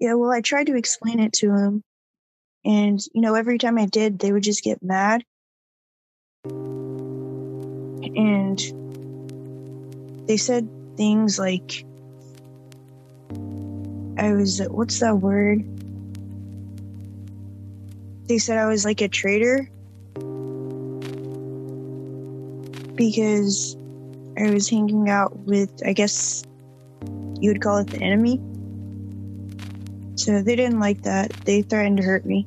Yeah, well, I tried to explain it to him. And, you know, every time I did, they would just get mad. And they said things like, I was, what's that word? They said I was like a traitor because I was hanging out with, I guess you would call it the enemy. So they didn't like that. They threatened to hurt me.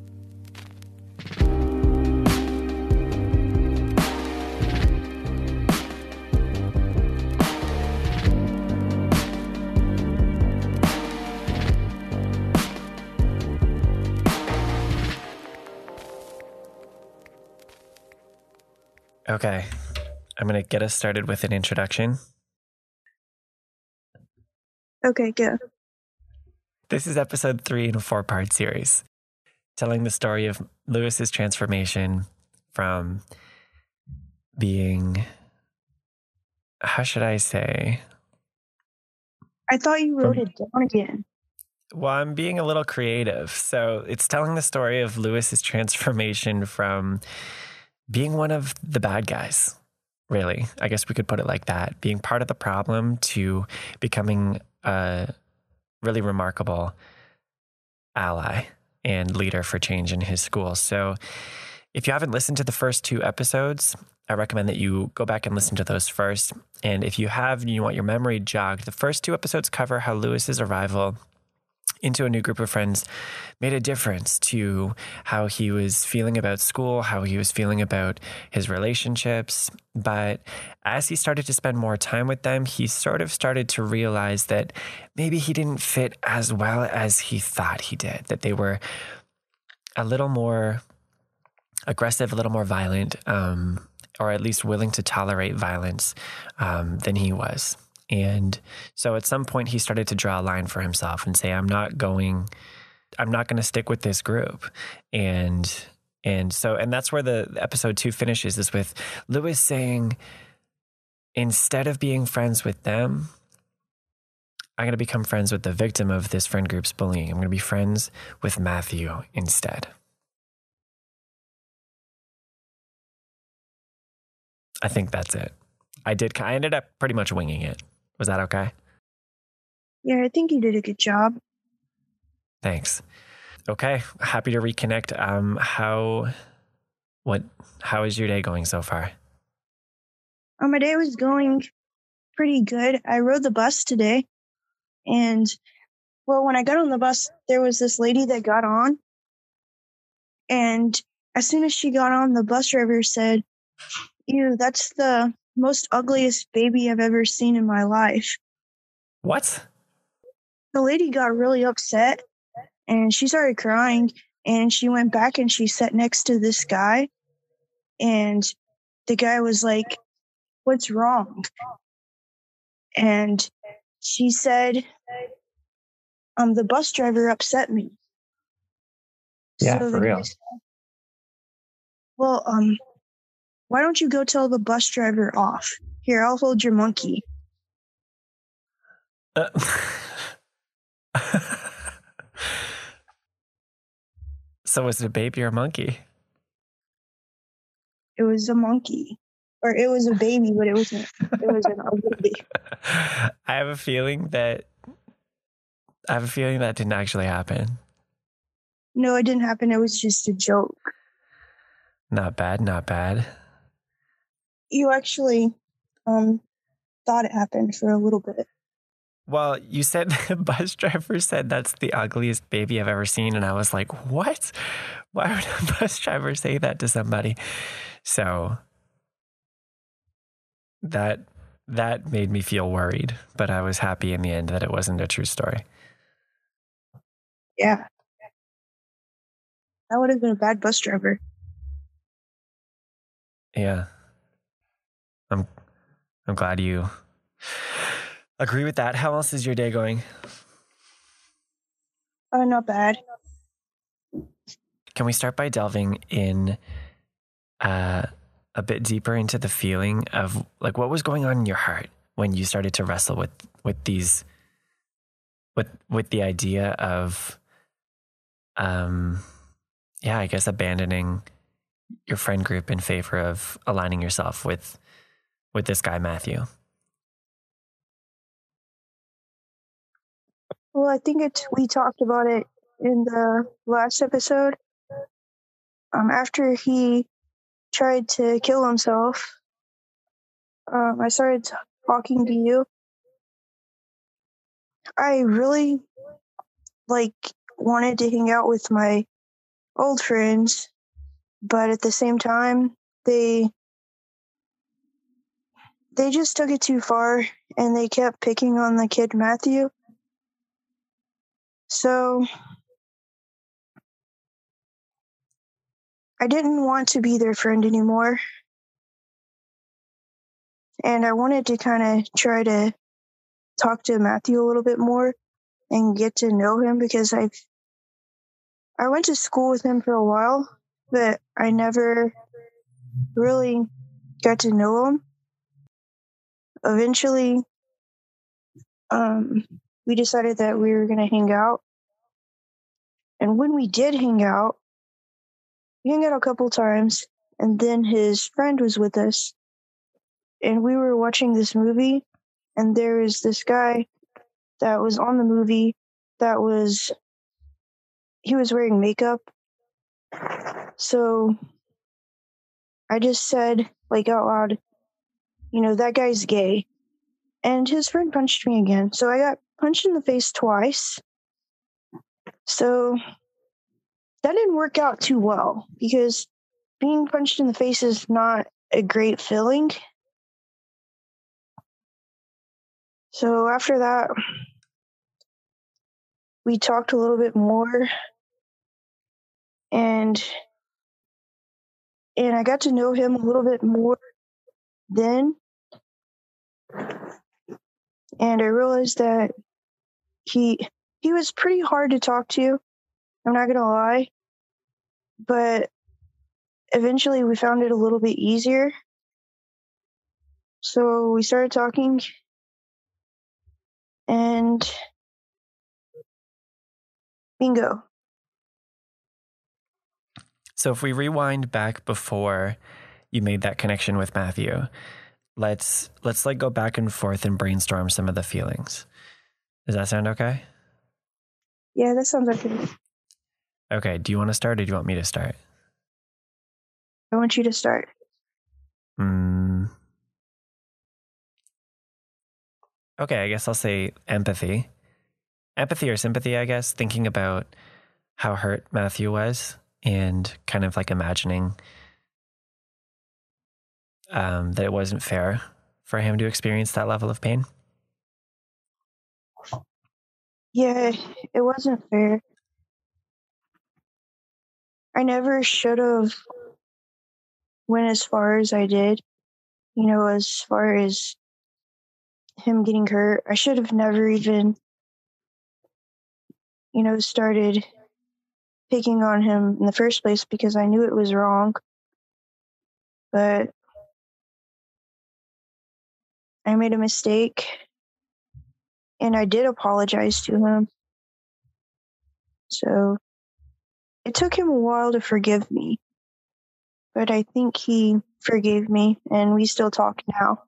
Okay. I'm going to get us started with an introduction. Okay, go. This is episode three in a four part series, telling the story of Lewis's transformation from being, how should I say? I thought you wrote From- it down again. Well, I'm being a little creative. So it's telling the story of Lewis's transformation from being one of the bad guys, really. I guess we could put it like that being part of the problem to becoming a really remarkable ally and leader for change in his school. So if you haven't listened to the first two episodes, I recommend that you go back and listen to those first. And if you have and you want your memory jogged, the first two episodes cover how Lewis's arrival into a new group of friends made a difference to how he was feeling about school, how he was feeling about his relationships. But as he started to spend more time with them, he sort of started to realize that maybe he didn't fit as well as he thought he did, that they were a little more aggressive, a little more violent, um, or at least willing to tolerate violence um, than he was. And so at some point, he started to draw a line for himself and say, I'm not going, I'm not going to stick with this group. And, and so, and that's where the episode two finishes is with Lewis saying, instead of being friends with them, I'm going to become friends with the victim of this friend group's bullying. I'm going to be friends with Matthew instead. I think that's it. I did, I ended up pretty much winging it. Was that okay? Yeah, I think you did a good job. Thanks. Okay, happy to reconnect. Um, how, what, how is your day going so far? Uh, my day was going pretty good. I rode the bus today. And, well, when I got on the bus, there was this lady that got on. And as soon as she got on, the bus driver said, Ew, that's the most ugliest baby I've ever seen in my life. What? The lady got really upset and she started crying. And she went back and she sat next to this guy. And the guy was like, What's wrong? And she said, um, the bus driver upset me. Yeah, So for real. said, Well, um, why don't you go tell the bus driver off? Here, I'll hold your monkey. Uh, so was it a baby or a monkey? It was a monkey. Or it was a baby, but it wasn't it was an ugly baby. I have a feeling that I have a feeling that didn't actually happen. No, it didn't happen. It was just a joke. Not bad, not bad. You actually um thought it happened for a little bit. Well, you said the bus driver said that's the ugliest baby I've ever seen. And I was like, what? Why would a bus driver say that to somebody? So that that made me feel worried, but I was happy in the end that it wasn't a true story. Yeah. That would have been a bad bus driver. Yeah. I'm glad you agree with that. How else is your day going? Uh, not bad. Can we start by delving in uh, a bit deeper into the feeling of like what was going on in your heart when you started to wrestle with with these with with the idea of um yeah, I guess abandoning your friend group in favor of aligning yourself with with this guy Matthew? Well, I think it's we talked about it in the last episode. Um, after he tried to kill himself, um, I started talking to you. I really like wanted to hang out with my old friends, but at the same time, they they just took it too far and they kept picking on the kid Matthew. So I didn't want to be their friend anymore. And I wanted to kind of try to talk to Matthew a little bit more and get to know him because I've I went to school with him for a while, but I never really got to know him. Eventually, um, we decided that we were going to hang out. And when we did hang out, we hung out a couple times, and then his friend was with us. And we were watching this movie, and there was this guy that was on the movie that was he was wearing makeup. So I just said, like out loud, you know, that guy's gay. And his friend punched me again. So I got punched in the face twice. So that didn't work out too well because being punched in the face is not a great feeling. So after that, we talked a little bit more and and I got to know him a little bit more then. And I realized that he he was pretty hard to talk to. I'm not gonna lie. But eventually we found it a little bit easier. So we started talking and bingo. So if we rewind back before you made that connection with Matthew, let's let's like go back and forth and brainstorm some of the feelings. Does that sound okay? Yeah, that sounds okay. Okay. Do you want to start or do you want me to start? I want you to start. Mm. Okay, I guess I'll say empathy. Empathy or sympathy, I guess, thinking about how hurt Matthew was and kind of like imagining um, that it wasn't fair for him to experience that level of pain. Yeah, it wasn't fair. I never should have went as far as I did. You know, as far as him getting hurt, I should have never even, you know, started picking on him in the first place because I knew it was wrong. But I made a mistake and I did apologize to him. So it took him a while to forgive me, but I think he forgave me and we still talk now.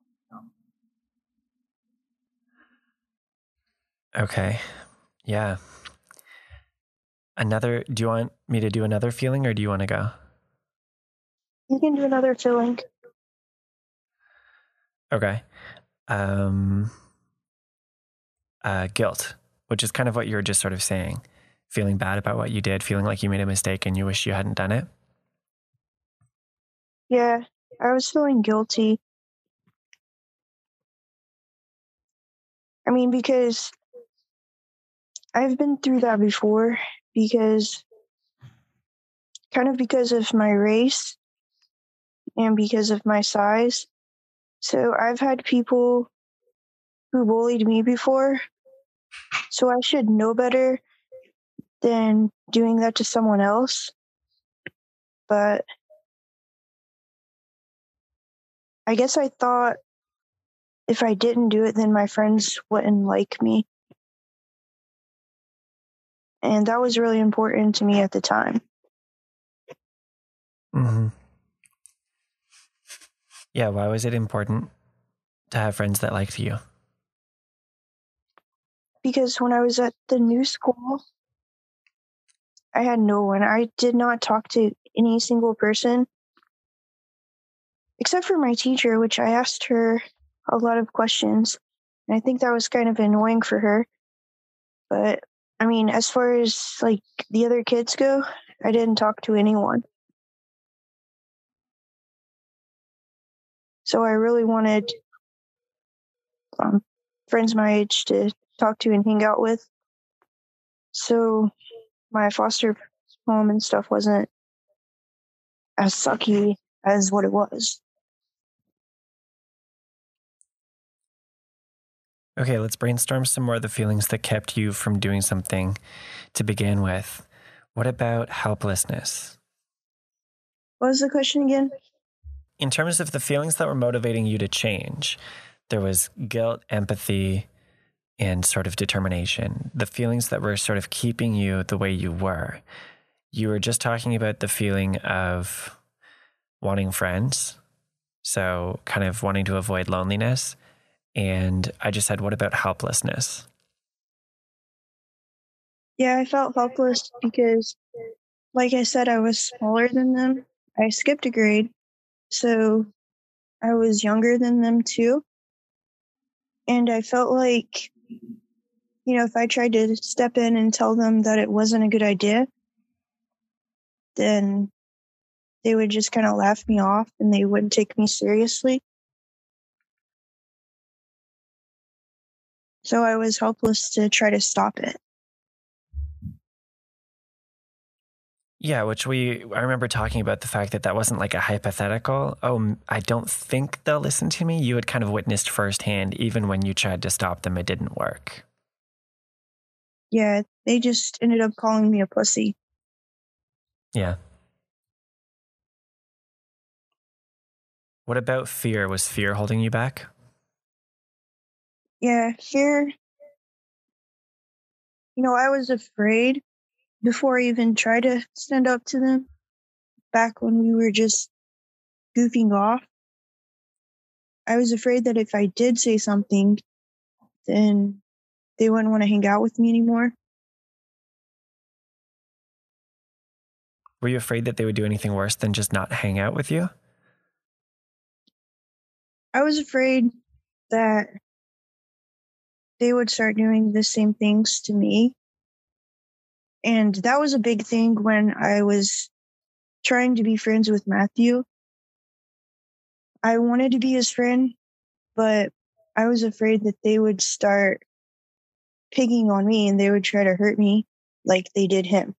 Okay. Yeah. Another, do you want me to do another feeling or do you want to go? You can do another feeling. Okay. Um, uh, guilt, which is kind of what you were just sort of saying. Feeling bad about what you did, feeling like you made a mistake and you wish you hadn't done it. Yeah, I was feeling guilty. I mean, because I've been through that before because kind of because of my race and because of my size. So I've had people who bullied me before. So I should know better than doing that to someone else. But I guess I thought if I didn't do it, then my friends wouldn't like me. And that was really important to me at the time. Mm-hmm. Yeah, why was it important to have friends that liked you? Because when I was at the new school, I had no one. I did not talk to any single person except for my teacher, which I asked her a lot of questions. And I think that was kind of annoying for her. But I mean, as far as like the other kids go, I didn't talk to anyone. So I really wanted um, friends my age to talk to and hang out with. So my foster home and stuff wasn't as sucky as what it was. Okay, let's brainstorm some more of the feelings that kept you from doing something to begin with. What about helplessness? What was the question again? In terms of the feelings that were motivating you to change, there was guilt, empathy, and sort of determination. The feelings that were sort of keeping you the way you were. You were just talking about the feeling of wanting friends, so kind of wanting to avoid loneliness. And I just said, what about helplessness? Yeah, I felt helpless because, like I said, I was smaller than them. I skipped a grade. So I was younger than them too. And I felt like, you know, if I tried to step in and tell them that it wasn't a good idea, then they would just kind of laugh me off and they wouldn't take me seriously. So I was helpless to try to stop it. Yeah, which we, I remember talking about the fact that that wasn't like a hypothetical. Oh, I don't think they'll listen to me. You had kind of witnessed firsthand, even when you tried to stop them, it didn't work. Yeah, they just ended up calling me a pussy. Yeah. What about fear? Was fear holding you back? Yeah, fear. You know, I was afraid before I even tried to stand up to them back when we were just goofing off. I was afraid that if I did say something, then they wouldn't want to hang out with me anymore. Were you afraid that they would do anything worse than just not hang out with you? I was afraid that they would start doing the same things to me. And that was a big thing when I was trying to be friends with Matthew. I wanted to be his friend, but I was afraid that they would start picking on me and they would try to hurt me like they did him.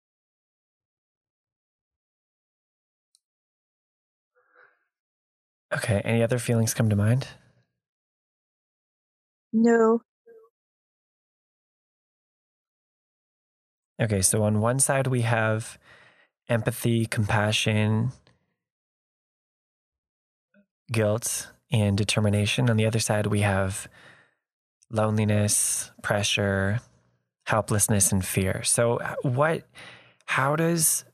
Okay. Any other feelings come to mind? No, Okay, so on one side we have empathy, compassion, guilt, and determination. On the other side, we have loneliness, pressure, helplessness, and fear. So, uh, what, how does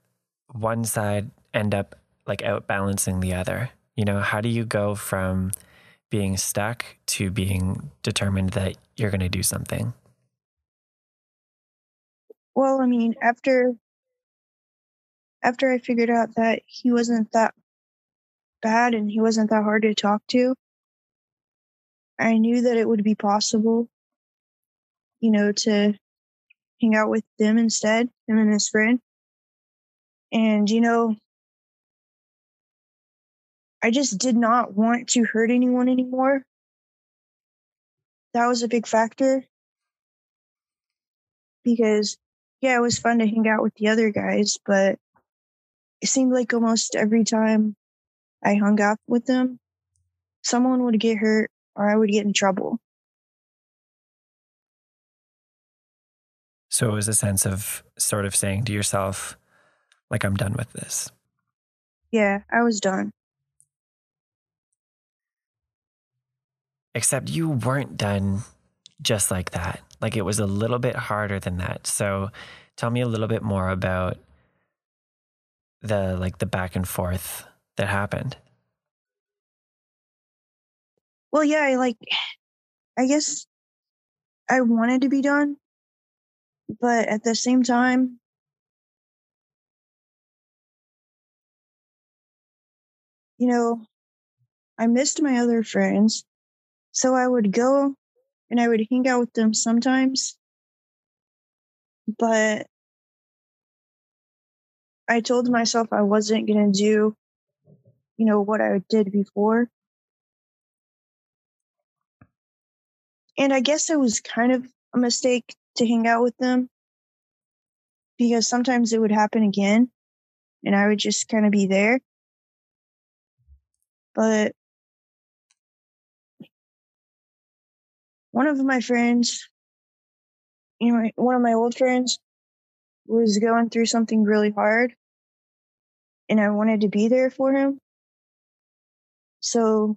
one side end up like outbalancing the other? You know, how do you go from being stuck to being determined that you're going to do something? Well, I mean, after after I figured out that he wasn't that bad and he wasn't that hard to talk to, I knew that it would be possible, you know, to hang out with them instead, him and his friend. And, you know, I just did not want to hurt anyone anymore. That was a big factor because yeah, it was fun to hang out with the other guys, but it seemed like almost every time I hung out with them, someone would get hurt or I would get in trouble. So it was a sense of sort of saying to yourself, like, I'm done with this. Yeah, I was done. Except you weren't done just like that. Like it was a little bit harder than that. So Tell me a little bit more about the like the back and forth that happened. Well, yeah, I like I guess I wanted to be done, but at the same time you know, I missed my other friends. So I would go and I would hang out with them sometimes. But I told myself I wasn't going to do, you know, what I did before. And I guess it was kind of a mistake to hang out with them because sometimes it would happen again and I would just kind of be there. But one of my friends, you know, one of my old friends was going through something really hard and I wanted to be there for him. So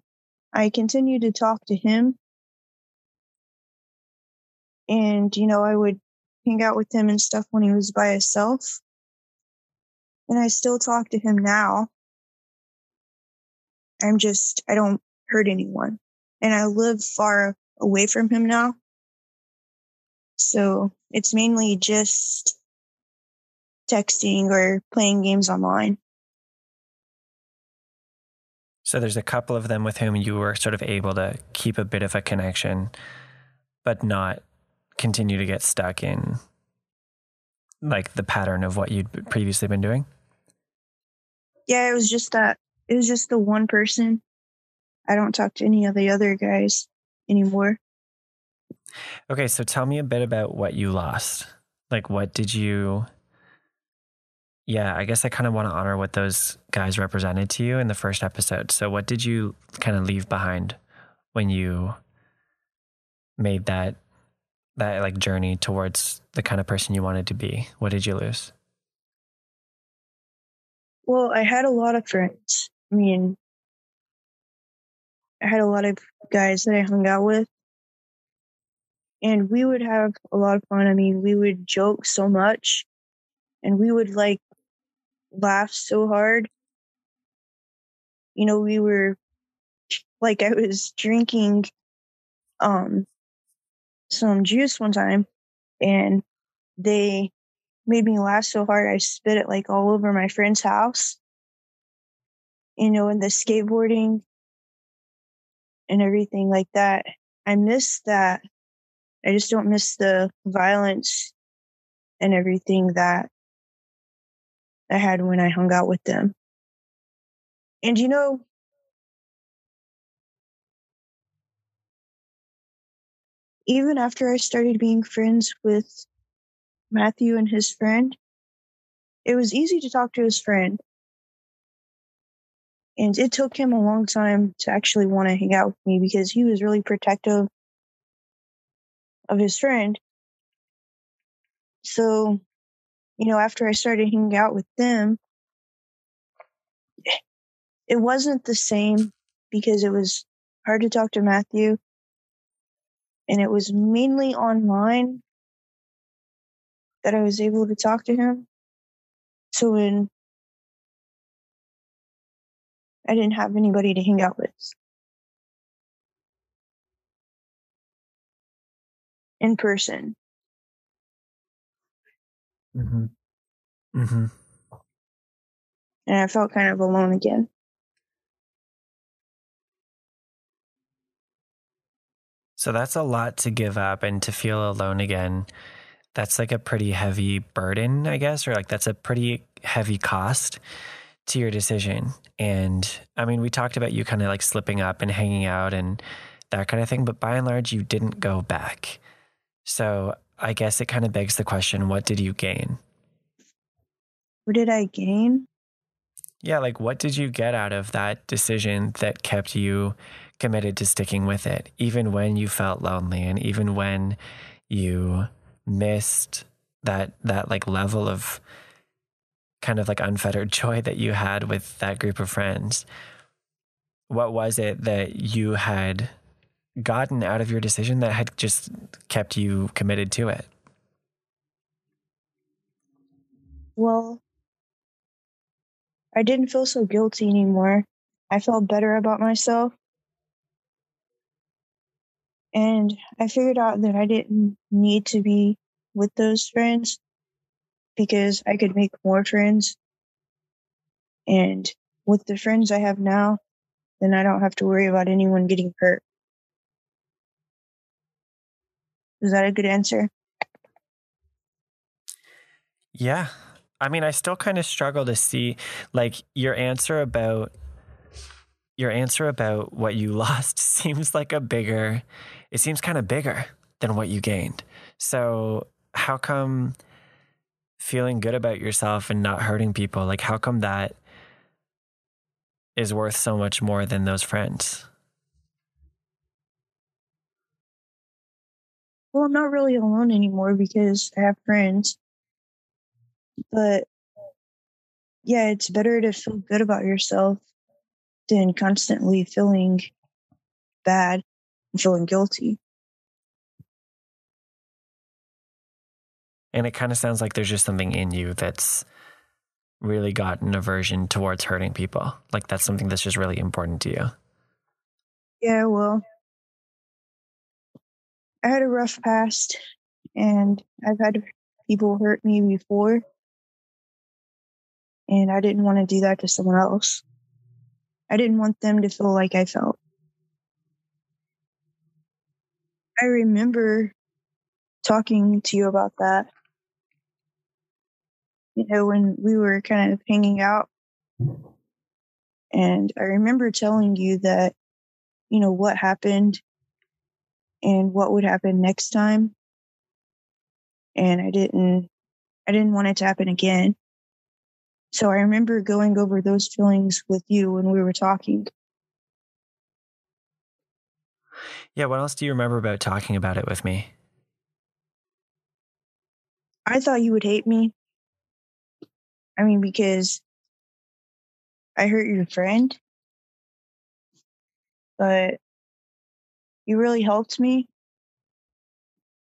I continued to talk to him. And, you know, I would hang out with him and stuff when he was by himself. And I still talk to him now. I'm just, I don't hurt anyone. And I live far away from him now. So it's mainly just texting or playing games online. So there's a couple of them with whom you were sort of able to keep a bit of a connection, but not continue to get stuck in mm. like the pattern of what you'd previously been doing? Yeah, it was just that it was just the one person. I don't talk to any of the other guys anymore. Okay, so tell me a bit about what you lost. Like, what did you? Yeah, I guess I kind of want to honor what those guys represented to you in the first episode. So, what did you kind of leave behind when you made that that like journey towards the kind of person you wanted to be? What did you lose? Well, I had a lot of friends. I mean, I had a lot of guys that I hung out with. And we would have a lot of fun. I mean, we would joke so much and we would like laugh so hard. You know, we were like I was drinking um some juice one time and they made me laugh so hard I spit it like all over my friend's house you know, and the skateboarding and everything like that. I miss that. I just don't miss the violence and everything that I had when I hung out with them. And you know, even after I started being friends with Matthew and his friend, it was easy to talk to his friend and it took him a long time to actually want to hang out with me because he was really protective of his friend. So, you know, after I started hanging out with them, it wasn't the same because it was hard to talk to Matthew. And it was mainly online that I was able to talk to him. So when I didn't have anybody to hang out with. In person. Mm-hmm. Mm-hmm. And I felt kind of alone again. So that's a lot to give up and to feel alone again. That's like a pretty heavy burden, I guess, or like that's a pretty heavy cost to your decision. And I mean, we talked about you kind of like slipping up and hanging out and that kind of thing, but by and large, you didn't go back. So I guess it kind of begs the question what did you gain? What did I gain? Yeah, like what did you get out of that decision that kept you committed to sticking with it, even when you felt lonely and even when you missed that that like level of kind of like unfettered joy that you had with that group of friends. What was it that you had gotten out of your decision that had just kept you committed to it? Well, I didn't feel so guilty anymore. I felt better about myself. And I figured out that I didn't need to be with those friends because I could make more friends. And with the friends I have now, then I don't have to worry about anyone getting hurt. Is that a good answer? Yeah. I mean, I still kind of struggle to see like your answer about your answer about what you lost seems like a bigger it seems kind of bigger than what you gained. So, how come feeling good about yourself and not hurting people, like how come that is worth so much more than those friends? Well, I'm not really alone anymore because I have friends. But yeah, it's better to feel good about yourself than constantly feeling bad and feeling guilty. And it kind of sounds like there's just something in you that's really got an aversion towards hurting people. Like that's something that's just really important to you. Yeah, well, I had a rough past and I've had people hurt me before. And I didn't want to do that to someone else. I didn't want them to feel like I felt. I remember talking to you about that. You know, when we were kind of hanging out. And I remember telling you that, you know, what happened and what would happen next time. And I didn't I didn't want it to happen again. So I remember going over those feelings with you when we were talking. Yeah, what else do you remember about talking about it with me? I thought you would hate me. I mean, because I hurt your friend, but you really helped me.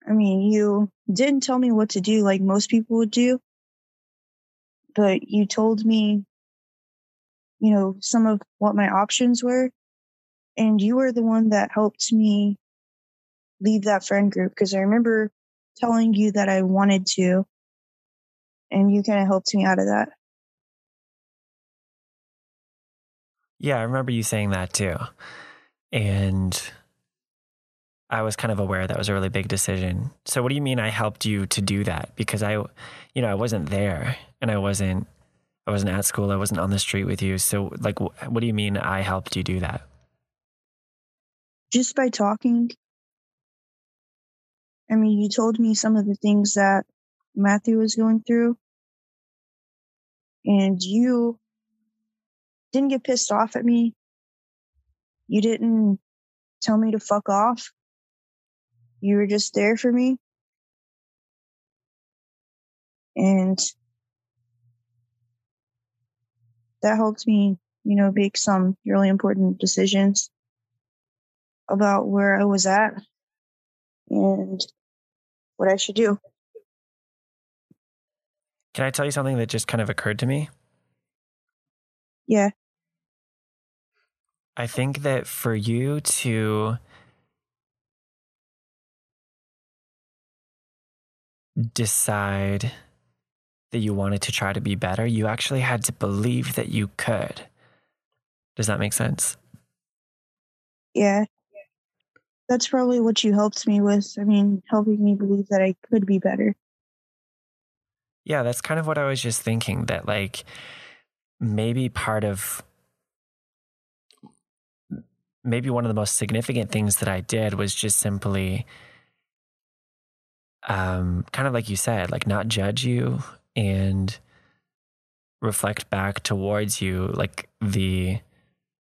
I mean, you didn't tell me what to do like most people would do, but you told me, you know, some of what my options were. And you were the one that helped me leave that friend group because I remember telling you that I wanted to, and you kind of helped me out of that. Yeah, I remember you saying that too. And I was kind of aware that was a really big decision. So what do you mean I helped you to do that? Because I you know, I wasn't there and I wasn't I wasn't at school, I wasn't on the street with you. So like what do you mean I helped you do that? Just by talking. I mean, you told me some of the things that Matthew was going through. And you didn't get pissed off at me. You didn't tell me to fuck off. You were just there for me. And that helped me, you know, make some really important decisions about where I was at and what I should do. Can I tell you something that just kind of occurred to me? Yeah. I think that for you to decide that you wanted to try to be better, you actually had to believe that you could. Does that make sense? Yeah. That's probably what you helped me with. I mean, helping me believe that I could be better. Yeah, that's kind of what I was just thinking that, like, maybe part of maybe one of the most significant things that I did was just simply um, kind of like you said, like not judge you and reflect back towards you like the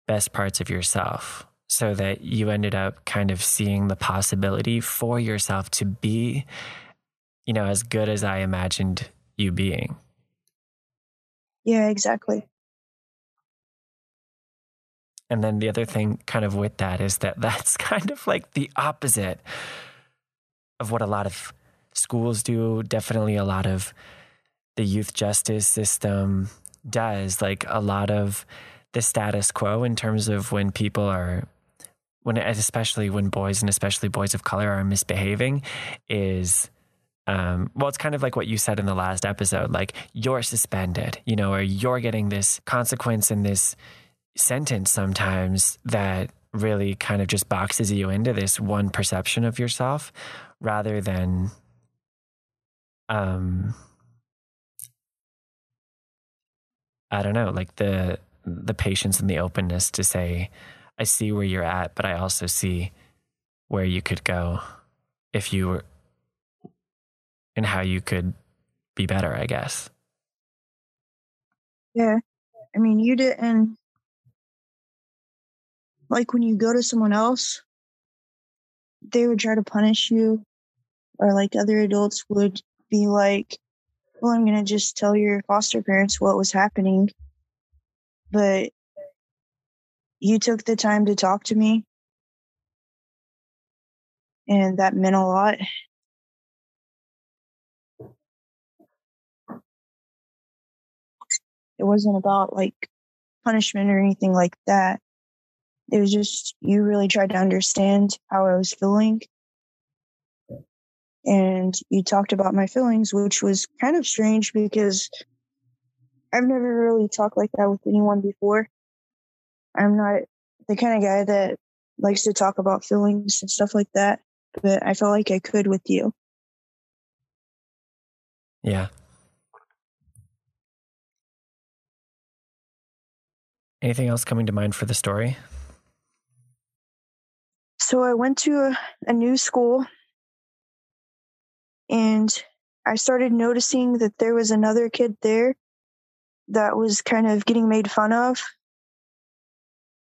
best parts of yourself so that you ended up kind of seeing the possibility for yourself to be you know as good as i imagined you being yeah exactly and then the other thing kind of with that is that that's kind of like the opposite of what a lot of schools do definitely a lot of the youth justice system does. Like a lot of the status quo in terms of when people are when especially when boys and especially boys of color are misbehaving is um, well, it's kind of like what you said in the last episode, like you're suspended, you know, or you're getting this consequence in this sentence sometimes that really kind of just boxes you into this one perception of yourself rather than um I don't know, like the the patience and the openness to say, I see where you're at, but I also see where you could go if you were and how you could be better, I guess. Yeah. I mean, you didn't like when you go to someone else, they would try to punish you, or like other adults would be like, Well, I'm going to just tell your foster parents what was happening. But you took the time to talk to me, and that meant a lot. It wasn't about like punishment or anything like that. It was just you really tried to understand how I was feeling. And you talked about my feelings, which was kind of strange because I've never really talked like that with anyone before. I'm not the kind of guy that likes to talk about feelings and stuff like that, but I felt like I could with you. Yeah. Anything else coming to mind for the story? So I went to a, a new school and I started noticing that there was another kid there that was kind of getting made fun of.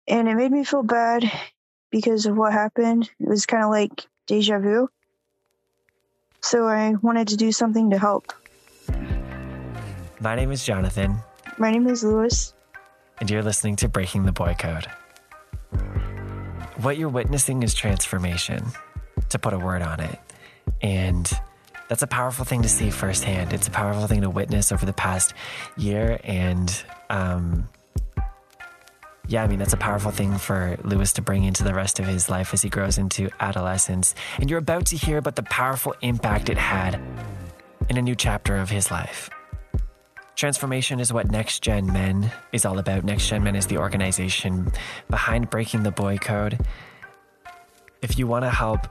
And it made me feel bad because of what happened. It was kind of like deja vu. So I wanted to do something to help. My name is Jonathan. My name is Lewis and you're listening to Breaking the Boy Code. What you're witnessing is transformation, to put a word on it. And that's a powerful thing to see firsthand. It's a powerful thing to witness over the past year. And um, yeah, I mean, that's a powerful thing for Lewis to bring into the rest of his life as he grows into adolescence. And you're about to hear about the powerful impact it had in a new chapter of his life. Transformation is what Next Gen Men is all about. Next Gen Men is the organization behind Breaking the Boy Code. If you want to help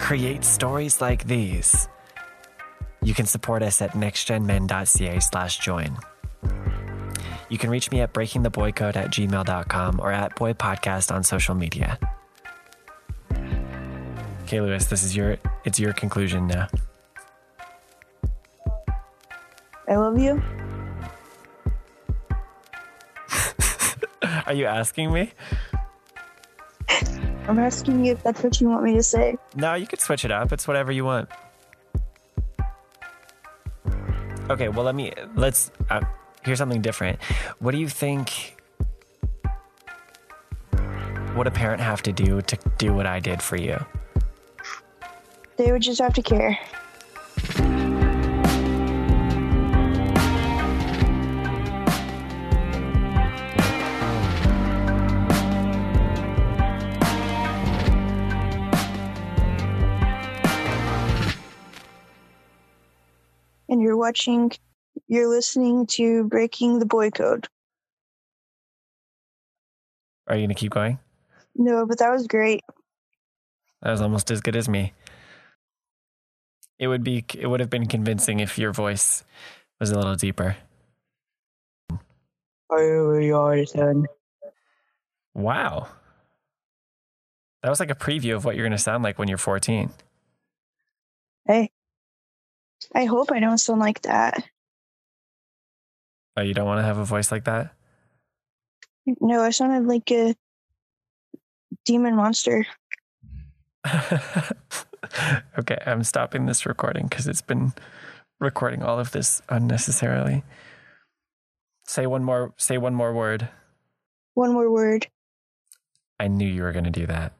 create stories like these, you can support us at nextgenmen.ca slash join. You can reach me at breakingtheboycode at gmail.com or at Boy Podcast on social media. Okay, Lewis, this is your it's your conclusion now. I love you. Are you asking me? I'm asking you if that's what you want me to say. No, you can switch it up. It's whatever you want. Okay, well, let me, let's, uh, here's something different. What do you think would a parent have to do to do what I did for you? They would just have to care. And you're watching, you're listening to Breaking the Boy Code. Are you going to keep going? No, but that was great. That was almost as good as me. It would be it would have been convincing if your voice was a little deeper. Wow. That was like a preview of what you're going to sound like when you're 14. Hey, I hope I don't sound like that. Oh, you don't want to have a voice like that? No, I sounded like a demon monster. okay, I'm stopping this recording because it's been recording all of this unnecessarily. Say one more say one more word. One more word. I knew you were going to do that.